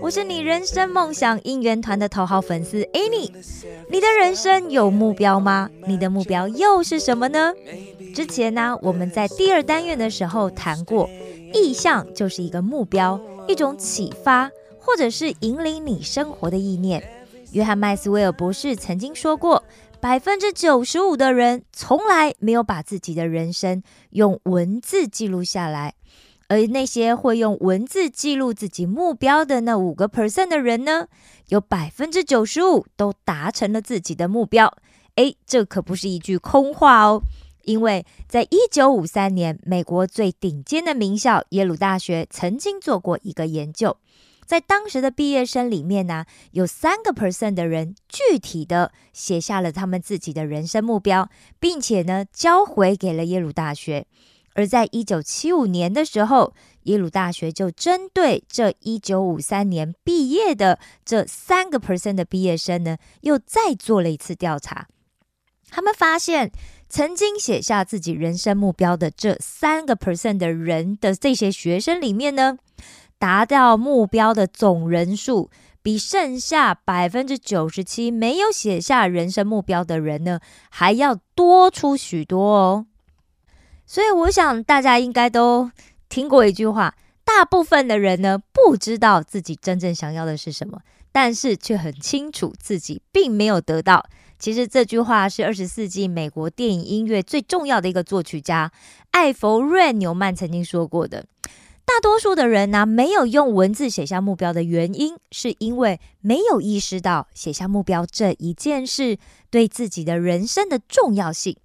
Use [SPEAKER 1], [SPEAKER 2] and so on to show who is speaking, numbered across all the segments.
[SPEAKER 1] 我是你人生梦想应援团的头号粉丝 Annie。你的人生有目标吗？你的目标又是什么呢？之前呢，我们在第二单元的时候谈过，意向就是一个目标，一种启发，或者是引领你生活的意念。约翰麦斯威尔博士曾经说过，百分之九十五的人从来没有把自己的人生用文字记录下来。而那些会用文字记录自己目标的那五个 percent 的人呢，有百分之九十五都达成了自己的目标。诶，这可不是一句空话哦，因为在一九五三年，美国最顶尖的名校耶鲁大学曾经做过一个研究，在当时的毕业生里面呢，有三个 percent 的人具体的写下了他们自己的人生目标，并且呢，交回给了耶鲁大学。而在一九七五年的时候，耶鲁大学就针对这一九五三年毕业的这三个 percent 的毕业生呢，又再做了一次调查。他们发现，曾经写下自己人生目标的这三个 percent 的人的这些学生里面呢，达到目标的总人数，比剩下百分之九十七没有写下人生目标的人呢，还要多出许多哦。所以，我想大家应该都听过一句话：大部分的人呢，不知道自己真正想要的是什么，但是却很清楚自己并没有得到。其实这句话是二十世纪美国电影音乐最重要的一个作曲家艾弗瑞纽曼曾经说过的。大多数的人呢，没有用文字写下目标的原因，是因为没有意识到写下目标这一件事对自己的人生的重要性。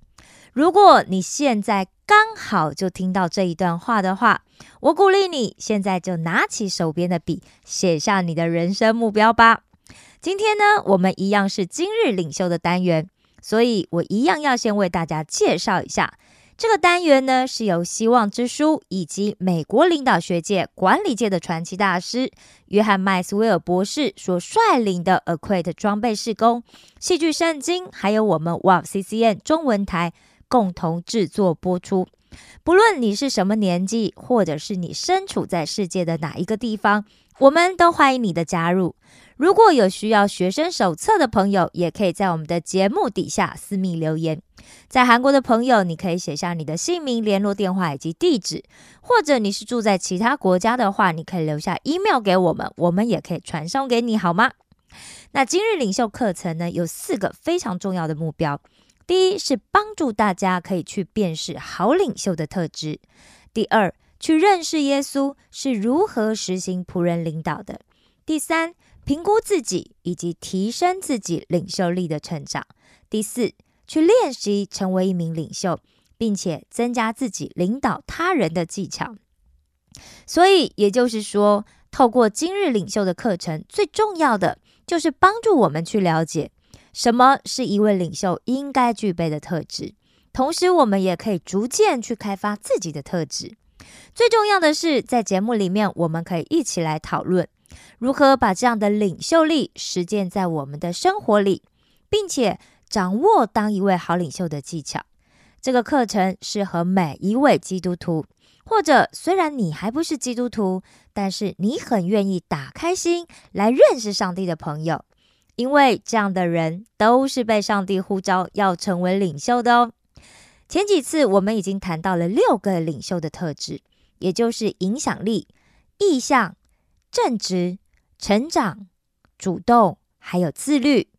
[SPEAKER 1] 如果你现在刚好就听到这一段话的话，我鼓励你现在就拿起手边的笔，写下你的人生目标吧。今天呢，我们一样是今日领袖的单元，所以我一样要先为大家介绍一下这个单元呢，是由希望之书以及美国领导学界、管理界的传奇大师约翰麦斯威尔博士所率领的 a quit 装备施工、戏剧圣经，还有我们 Wow CCN 中文台。共同制作播出。不论你是什么年纪，或者是你身处在世界的哪一个地方，我们都欢迎你的加入。如果有需要学生手册的朋友，也可以在我们的节目底下私密留言。在韩国的朋友，你可以写下你的姓名、联络电话以及地址；或者你是住在其他国家的话，你可以留下 email 给我们，我们也可以传送给你，好吗？那今日领袖课程呢，有四个非常重要的目标。第一是帮助大家可以去辨识好领袖的特质；第二，去认识耶稣是如何实行仆人领导的；第三，评估自己以及提升自己领袖力的成长；第四，去练习成为一名领袖，并且增加自己领导他人的技巧。所以，也就是说，透过今日领袖的课程，最重要的就是帮助我们去了解。什么是一位领袖应该具备的特质？同时，我们也可以逐渐去开发自己的特质。最重要的是，在节目里面，我们可以一起来讨论如何把这样的领袖力实践在我们的生活里，并且掌握当一位好领袖的技巧。这个课程适合每一位基督徒，或者虽然你还不是基督徒，但是你很愿意打开心来认识上帝的朋友。因为这样的人都是被上帝呼召要成为领袖的哦。前几次我们已经谈到了六个领袖的特质，也就是影响力、意向、正直、成长、主动，还有自律。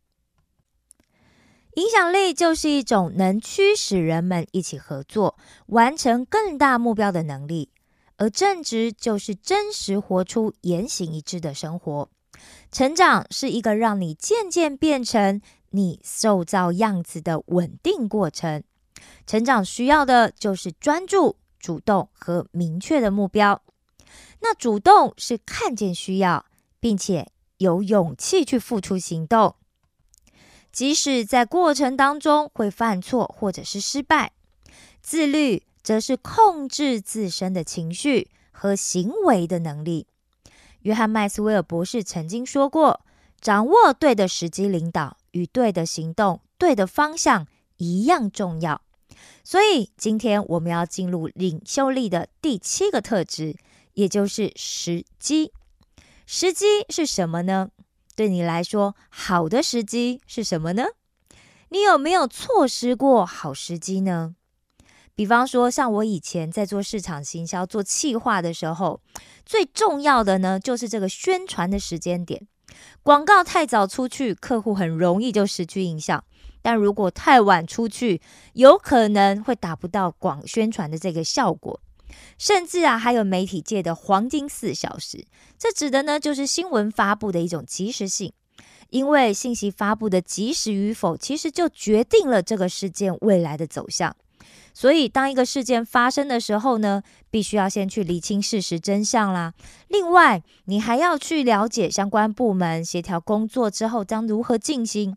[SPEAKER 1] 影响力就是一种能驱使人们一起合作、完成更大目标的能力，而正直就是真实活出言行一致的生活。成长是一个让你渐渐变成你塑造样子的稳定过程。成长需要的就是专注、主动和明确的目标。那主动是看见需要，并且有勇气去付出行动。即使在过程当中会犯错或者是失败。自律则是控制自身的情绪和行为的能力。约翰麦斯威尔博士曾经说过：“掌握对的时机领导与对的行动、对的方向一样重要。”所以，今天我们要进入领袖力的第七个特质，也就是时机。时机是什么呢？对你来说，好的时机是什么呢？你有没有错失过好时机呢？比方说，像我以前在做市场行销、做企划的时候，最重要的呢，就是这个宣传的时间点。广告太早出去，客户很容易就失去印象；但如果太晚出去，有可能会达不到广宣传的这个效果。甚至啊，还有媒体界的黄金四小时，这指的呢，就是新闻发布的一种及时性。因为信息发布的及时与否，其实就决定了这个事件未来的走向。所以，当一个事件发生的时候呢，必须要先去厘清事实真相啦。另外，你还要去了解相关部门协调工作之后将如何进行，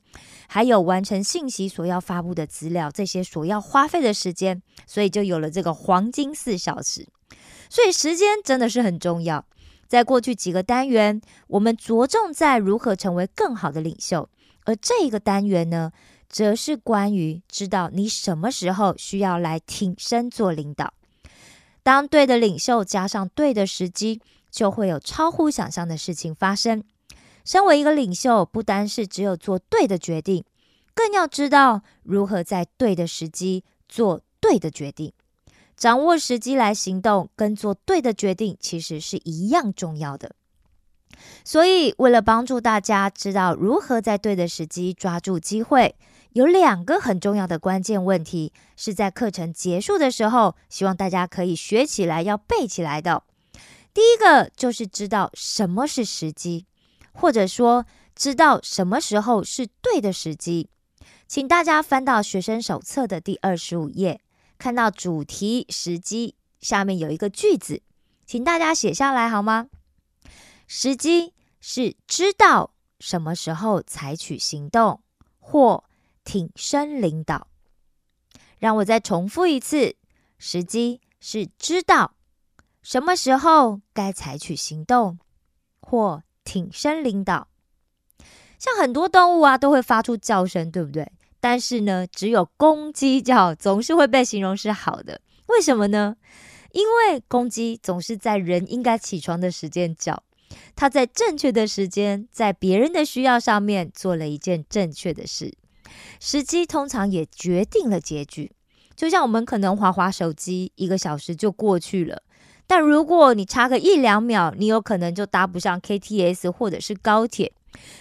[SPEAKER 1] 还有完成信息所要发布的资料，这些所要花费的时间。所以，就有了这个黄金四小时。所以，时间真的是很重要。在过去几个单元，我们着重在如何成为更好的领袖，而这一个单元呢？则是关于知道你什么时候需要来挺身做领导。当对的领袖加上对的时机，就会有超乎想象的事情发生。身为一个领袖，不单是只有做对的决定，更要知道如何在对的时机做对的决定。掌握时机来行动，跟做对的决定其实是一样重要的。所以，为了帮助大家知道如何在对的时机抓住机会。有两个很重要的关键问题，是在课程结束的时候，希望大家可以学起来，要背起来的。第一个就是知道什么是时机，或者说知道什么时候是对的时机。请大家翻到学生手册的第二十五页，看到主题时机下面有一个句子，请大家写下来好吗？时机是知道什么时候采取行动，或挺身领导，让我再重复一次：时机是知道什么时候该采取行动或挺身领导。像很多动物啊，都会发出叫声，对不对？但是呢，只有公鸡叫总是会被形容是好的。为什么呢？因为公鸡总是在人应该起床的时间叫，它在正确的时间，在别人的需要上面做了一件正确的事。时机通常也决定了结局，就像我们可能滑滑手机一个小时就过去了，但如果你差个一两秒，你有可能就搭不上 KTS 或者是高铁。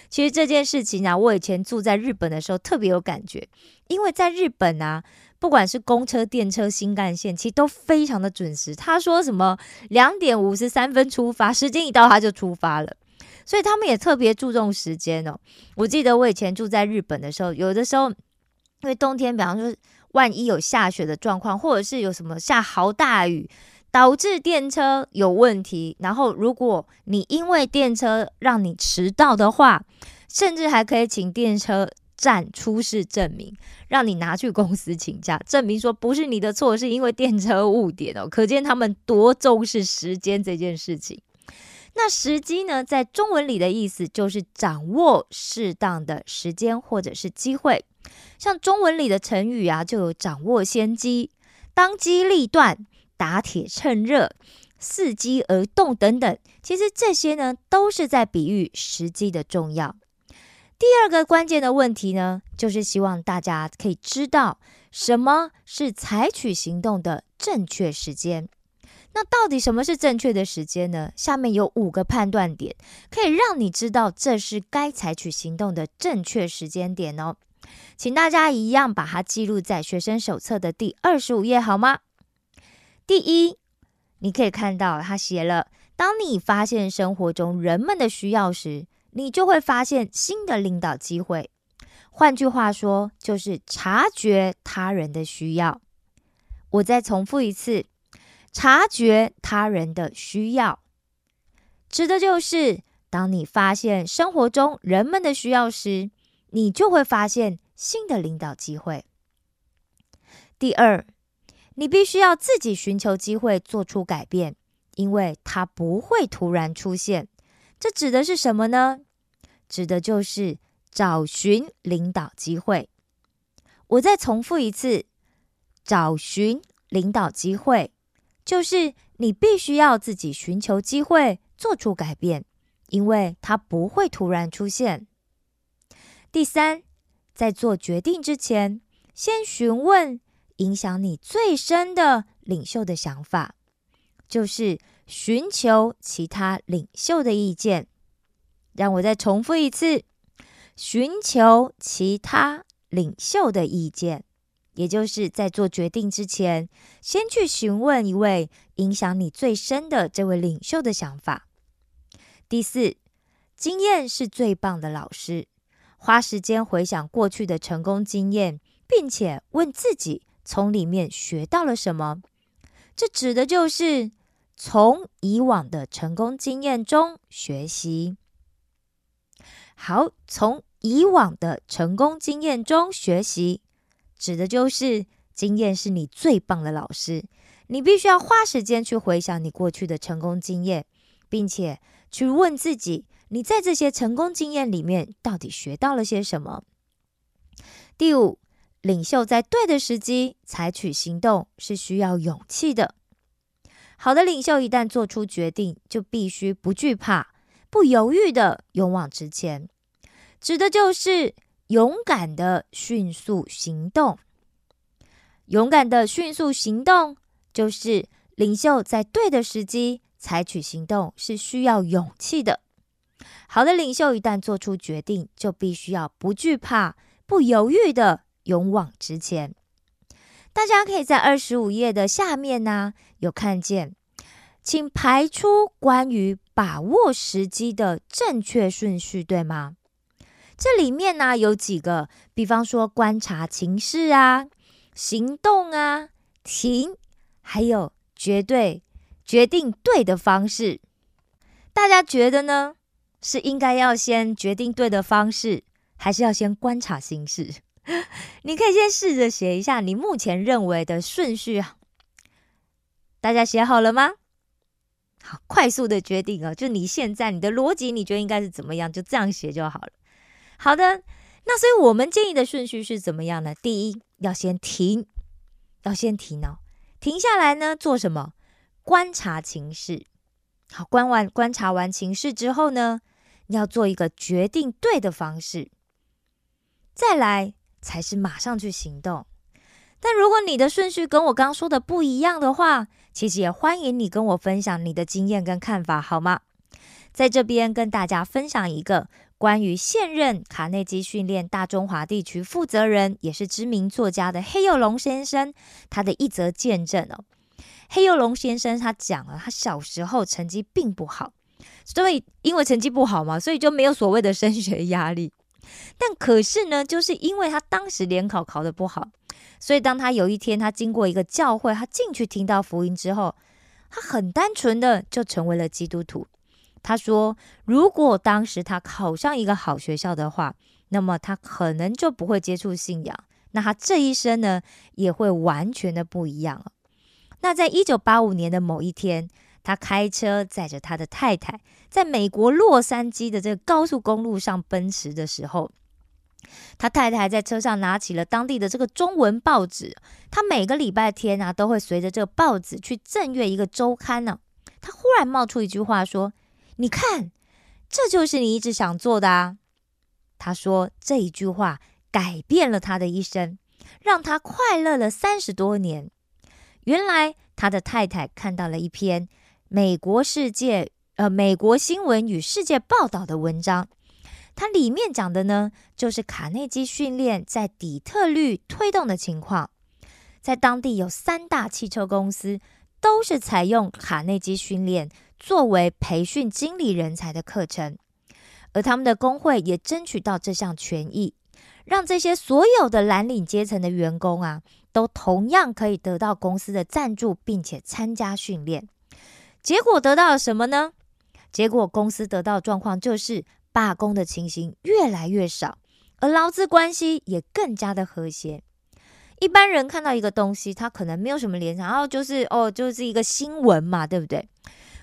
[SPEAKER 1] 其实这件事情啊，我以前住在日本的时候特别有感觉，因为在日本啊，不管是公车、电车、新干线，其实都非常的准时。他说什么两点五十三分出发，时间一到他就出发了。所以他们也特别注重时间哦。我记得我以前住在日本的时候，有的时候因为冬天，比方说万一有下雪的状况，或者是有什么下好大雨，导致电车有问题，然后如果你因为电车让你迟到的话，甚至还可以请电车站出示证明，让你拿去公司请假，证明说不是你的错，是因为电车误点哦。可见他们多重视时间这件事情。那时机呢，在中文里的意思就是掌握适当的时间或者是机会。像中文里的成语啊，就有掌握先机、当机立断、打铁趁热、伺机而动等等。其实这些呢，都是在比喻时机的重要。第二个关键的问题呢，就是希望大家可以知道什么是采取行动的正确时间。那到底什么是正确的时间呢？下面有五个判断点，可以让你知道这是该采取行动的正确时间点哦。请大家一样把它记录在学生手册的第二十五页，好吗？第一，你可以看到他写了：当你发现生活中人们的需要时，你就会发现新的领导机会。换句话说，就是察觉他人的需要。我再重复一次。察觉他人的需要，指的就是当你发现生活中人们的需要时，你就会发现新的领导机会。第二，你必须要自己寻求机会，做出改变，因为它不会突然出现。这指的是什么呢？指的就是找寻领导机会。我再重复一次：找寻领导机会，就是你必须要自己寻求机会，做出改变，因为它不会突然出现。第三，在做决定之前，先询问影响你最深的领袖的想法，就是寻求其他领袖的意见。让我再重复一次：寻求其他领袖的意见，也就是在做决定之前，先去询问一位影响你最深的这位领袖的想法。第四，经验是最棒的老师。花时间回想过去的成功经验，并且问自己从里面学到了什么。这指的就是从以往的成功经验中学习。好，从以往的成功经验中学习，指的就是经验是你最棒的老师。你必须要花时间去回想你过去的成功经验，并且去问自己，你在这些成功经验里面到底学到了些什么。第五，领袖在对的时机采取行动是需要勇气的。好的领袖一旦做出决定，就必须不惧怕。不犹豫的勇往直前，指的就是勇敢的迅速行动。勇敢的迅速行动，就是领袖在对的时机采取行动，是需要勇气的。好的领袖一旦做出决定，就必须要不惧怕、不犹豫的勇往直前。大家可以在二十五页的下面呢，有看见。请排出关于把握时机的正确顺序，对吗？这里面呢有几个，比方说观察情势啊、行动啊、停，还有绝对决定对的方式。大家觉得呢？是应该要先决定对的方式，还是要先观察形势？你可以先试着写一下你目前认为的顺序啊。大家写好了吗？好，快速的决定啊！就你现在你的逻辑，你觉得应该是怎么样？就这样写就好了。好的，那所以我们建议的顺序是怎么样呢？第一，要先停，要先停哦，停下来呢，做什么？观察情势。好，观完观察完情势之后呢，你要做一个决定对的方式，再来才是马上去行动。但如果你的顺序跟我刚刚说的不一样的话，其实也欢迎你跟我分享你的经验跟看法，好吗？在这边跟大家分享一个关于现任卡内基训练大中华地区负责人，也是知名作家的黑幼龙先生他的一则见证哦。黑幼龙先生他讲了，他小时候成绩并不好，所以因为成绩不好嘛，所以就没有所谓的升学压力。但可是呢，就是因为他当时联考考得不好。所以，当他有一天他经过一个教会，他进去听到福音之后，他很单纯的就成为了基督徒。他说：“如果当时他考上一个好学校的话，那么他可能就不会接触信仰，那他这一生呢也会完全的不一样了。”那在一九八五年的某一天，他开车载着他的太太，在美国洛杉矶的这个高速公路上奔驰的时候。他太太在车上拿起了当地的这个中文报纸，他每个礼拜天啊都会随着这个报纸去正阅一个周刊呢。他忽然冒出一句话说：“你看，这就是你一直想做的啊。”他说这一句话改变了他的一生，让他快乐了三十多年。原来他的太太看到了一篇美国世界呃美国新闻与世界报道的文章。它里面讲的呢，就是卡内基训练在底特律推动的情况。在当地有三大汽车公司，都是采用卡内基训练作为培训经理人才的课程，而他们的工会也争取到这项权益，让这些所有的蓝领阶层的员工啊，都同样可以得到公司的赞助，并且参加训练。结果得到了什么呢？结果公司得到状况就是。罢工的情形越来越少，而劳资关系也更加的和谐。一般人看到一个东西，他可能没有什么联想，然后就是哦，就是一个新闻嘛，对不对？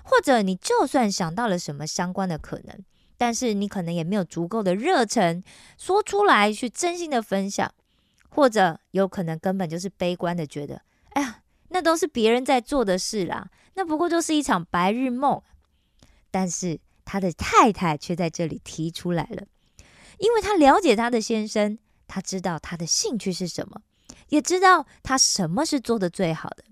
[SPEAKER 1] 或者你就算想到了什么相关的可能，但是你可能也没有足够的热忱说出来，去真心的分享，或者有可能根本就是悲观的觉得，哎呀，那都是别人在做的事啦，那不过就是一场白日梦。但是他的太太却在这里提出来了，因为他了解他的先生，他知道他的兴趣是什么。也知道他什么是做的最好的，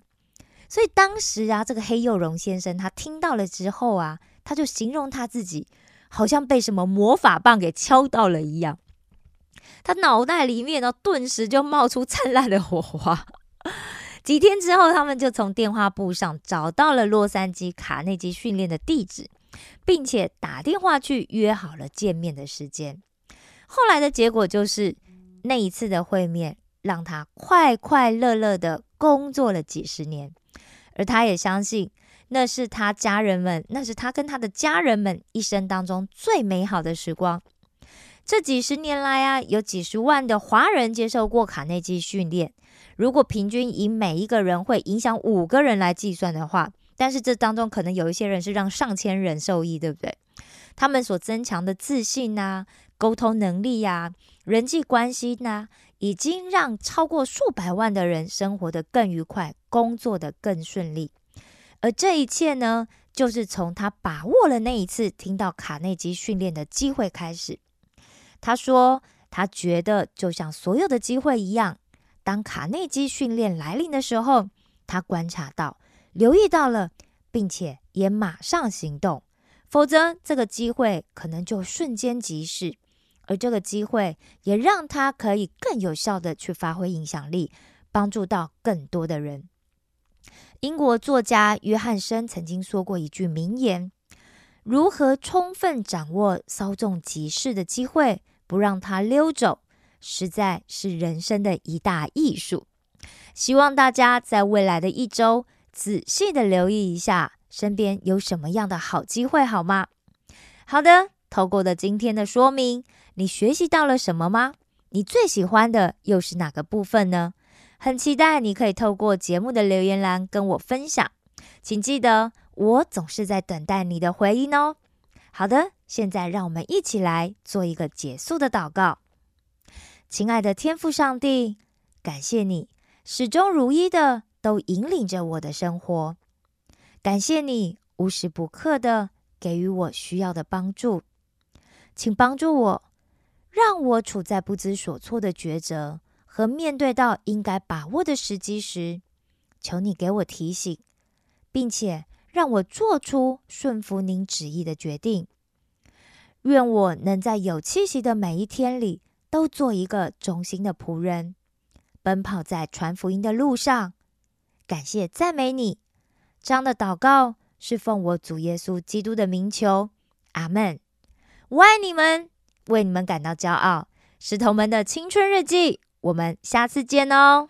[SPEAKER 1] 所以当时啊，这个黑幼荣先生他听到了之后啊，他就形容他自己好像被什么魔法棒给敲到了一样，他脑袋里面呢顿时就冒出灿烂的火花。几天之后，他们就从电话簿上找到了洛杉矶卡内基训练的地址，并且打电话去约好了见面的时间。后来的结果就是那一次的会面。让他快快乐乐的工作了几十年，而他也相信那是他家人们，那是他跟他的家人们一生当中最美好的时光。这几十年来啊，有几十万的华人接受过卡内基训练。如果平均以每一个人会影响五个人来计算的话，但是这当中可能有一些人是让上千人受益，对不对？他们所增强的自信啊，沟通能力呀，人际关系呢？已经让超过数百万的人生活的更愉快，工作的更顺利。而这一切呢，就是从他把握了那一次听到卡内基训练的机会开始。他说，他觉得就像所有的机会一样，当卡内基训练来临的时候，他观察到、留意到了，并且也马上行动，否则这个机会可能就瞬间即逝。而这个机会也让他可以更有效的去发挥影响力，帮助到更多的人。英国作家约翰森曾经说过一句名言：“如何充分掌握稍纵即逝的机会，不让它溜走，实在是人生的一大艺术。”希望大家在未来的一周仔细的留意一下身边有什么样的好机会，好吗？好的，透过的今天的说明。你学习到了什么吗？你最喜欢的又是哪个部分呢？很期待你可以透过节目的留言栏跟我分享，请记得我总是在等待你的回应哦。好的，现在让我们一起来做一个结束的祷告。亲爱的天父上帝，感谢你始终如一的都引领着我的生活，感谢你无时不刻的给予我需要的帮助，请帮助我。让我处在不知所措的抉择和面对到应该把握的时机时，求你给我提醒，并且让我做出顺服您旨意的决定。愿我能在有气息的每一天里，都做一个忠心的仆人，奔跑在传福音的路上。感谢赞美你，这样的祷告是奉我主耶稣基督的名求。阿门。我爱你们为你们感到骄傲。石头们的青春日记我们下次见哦。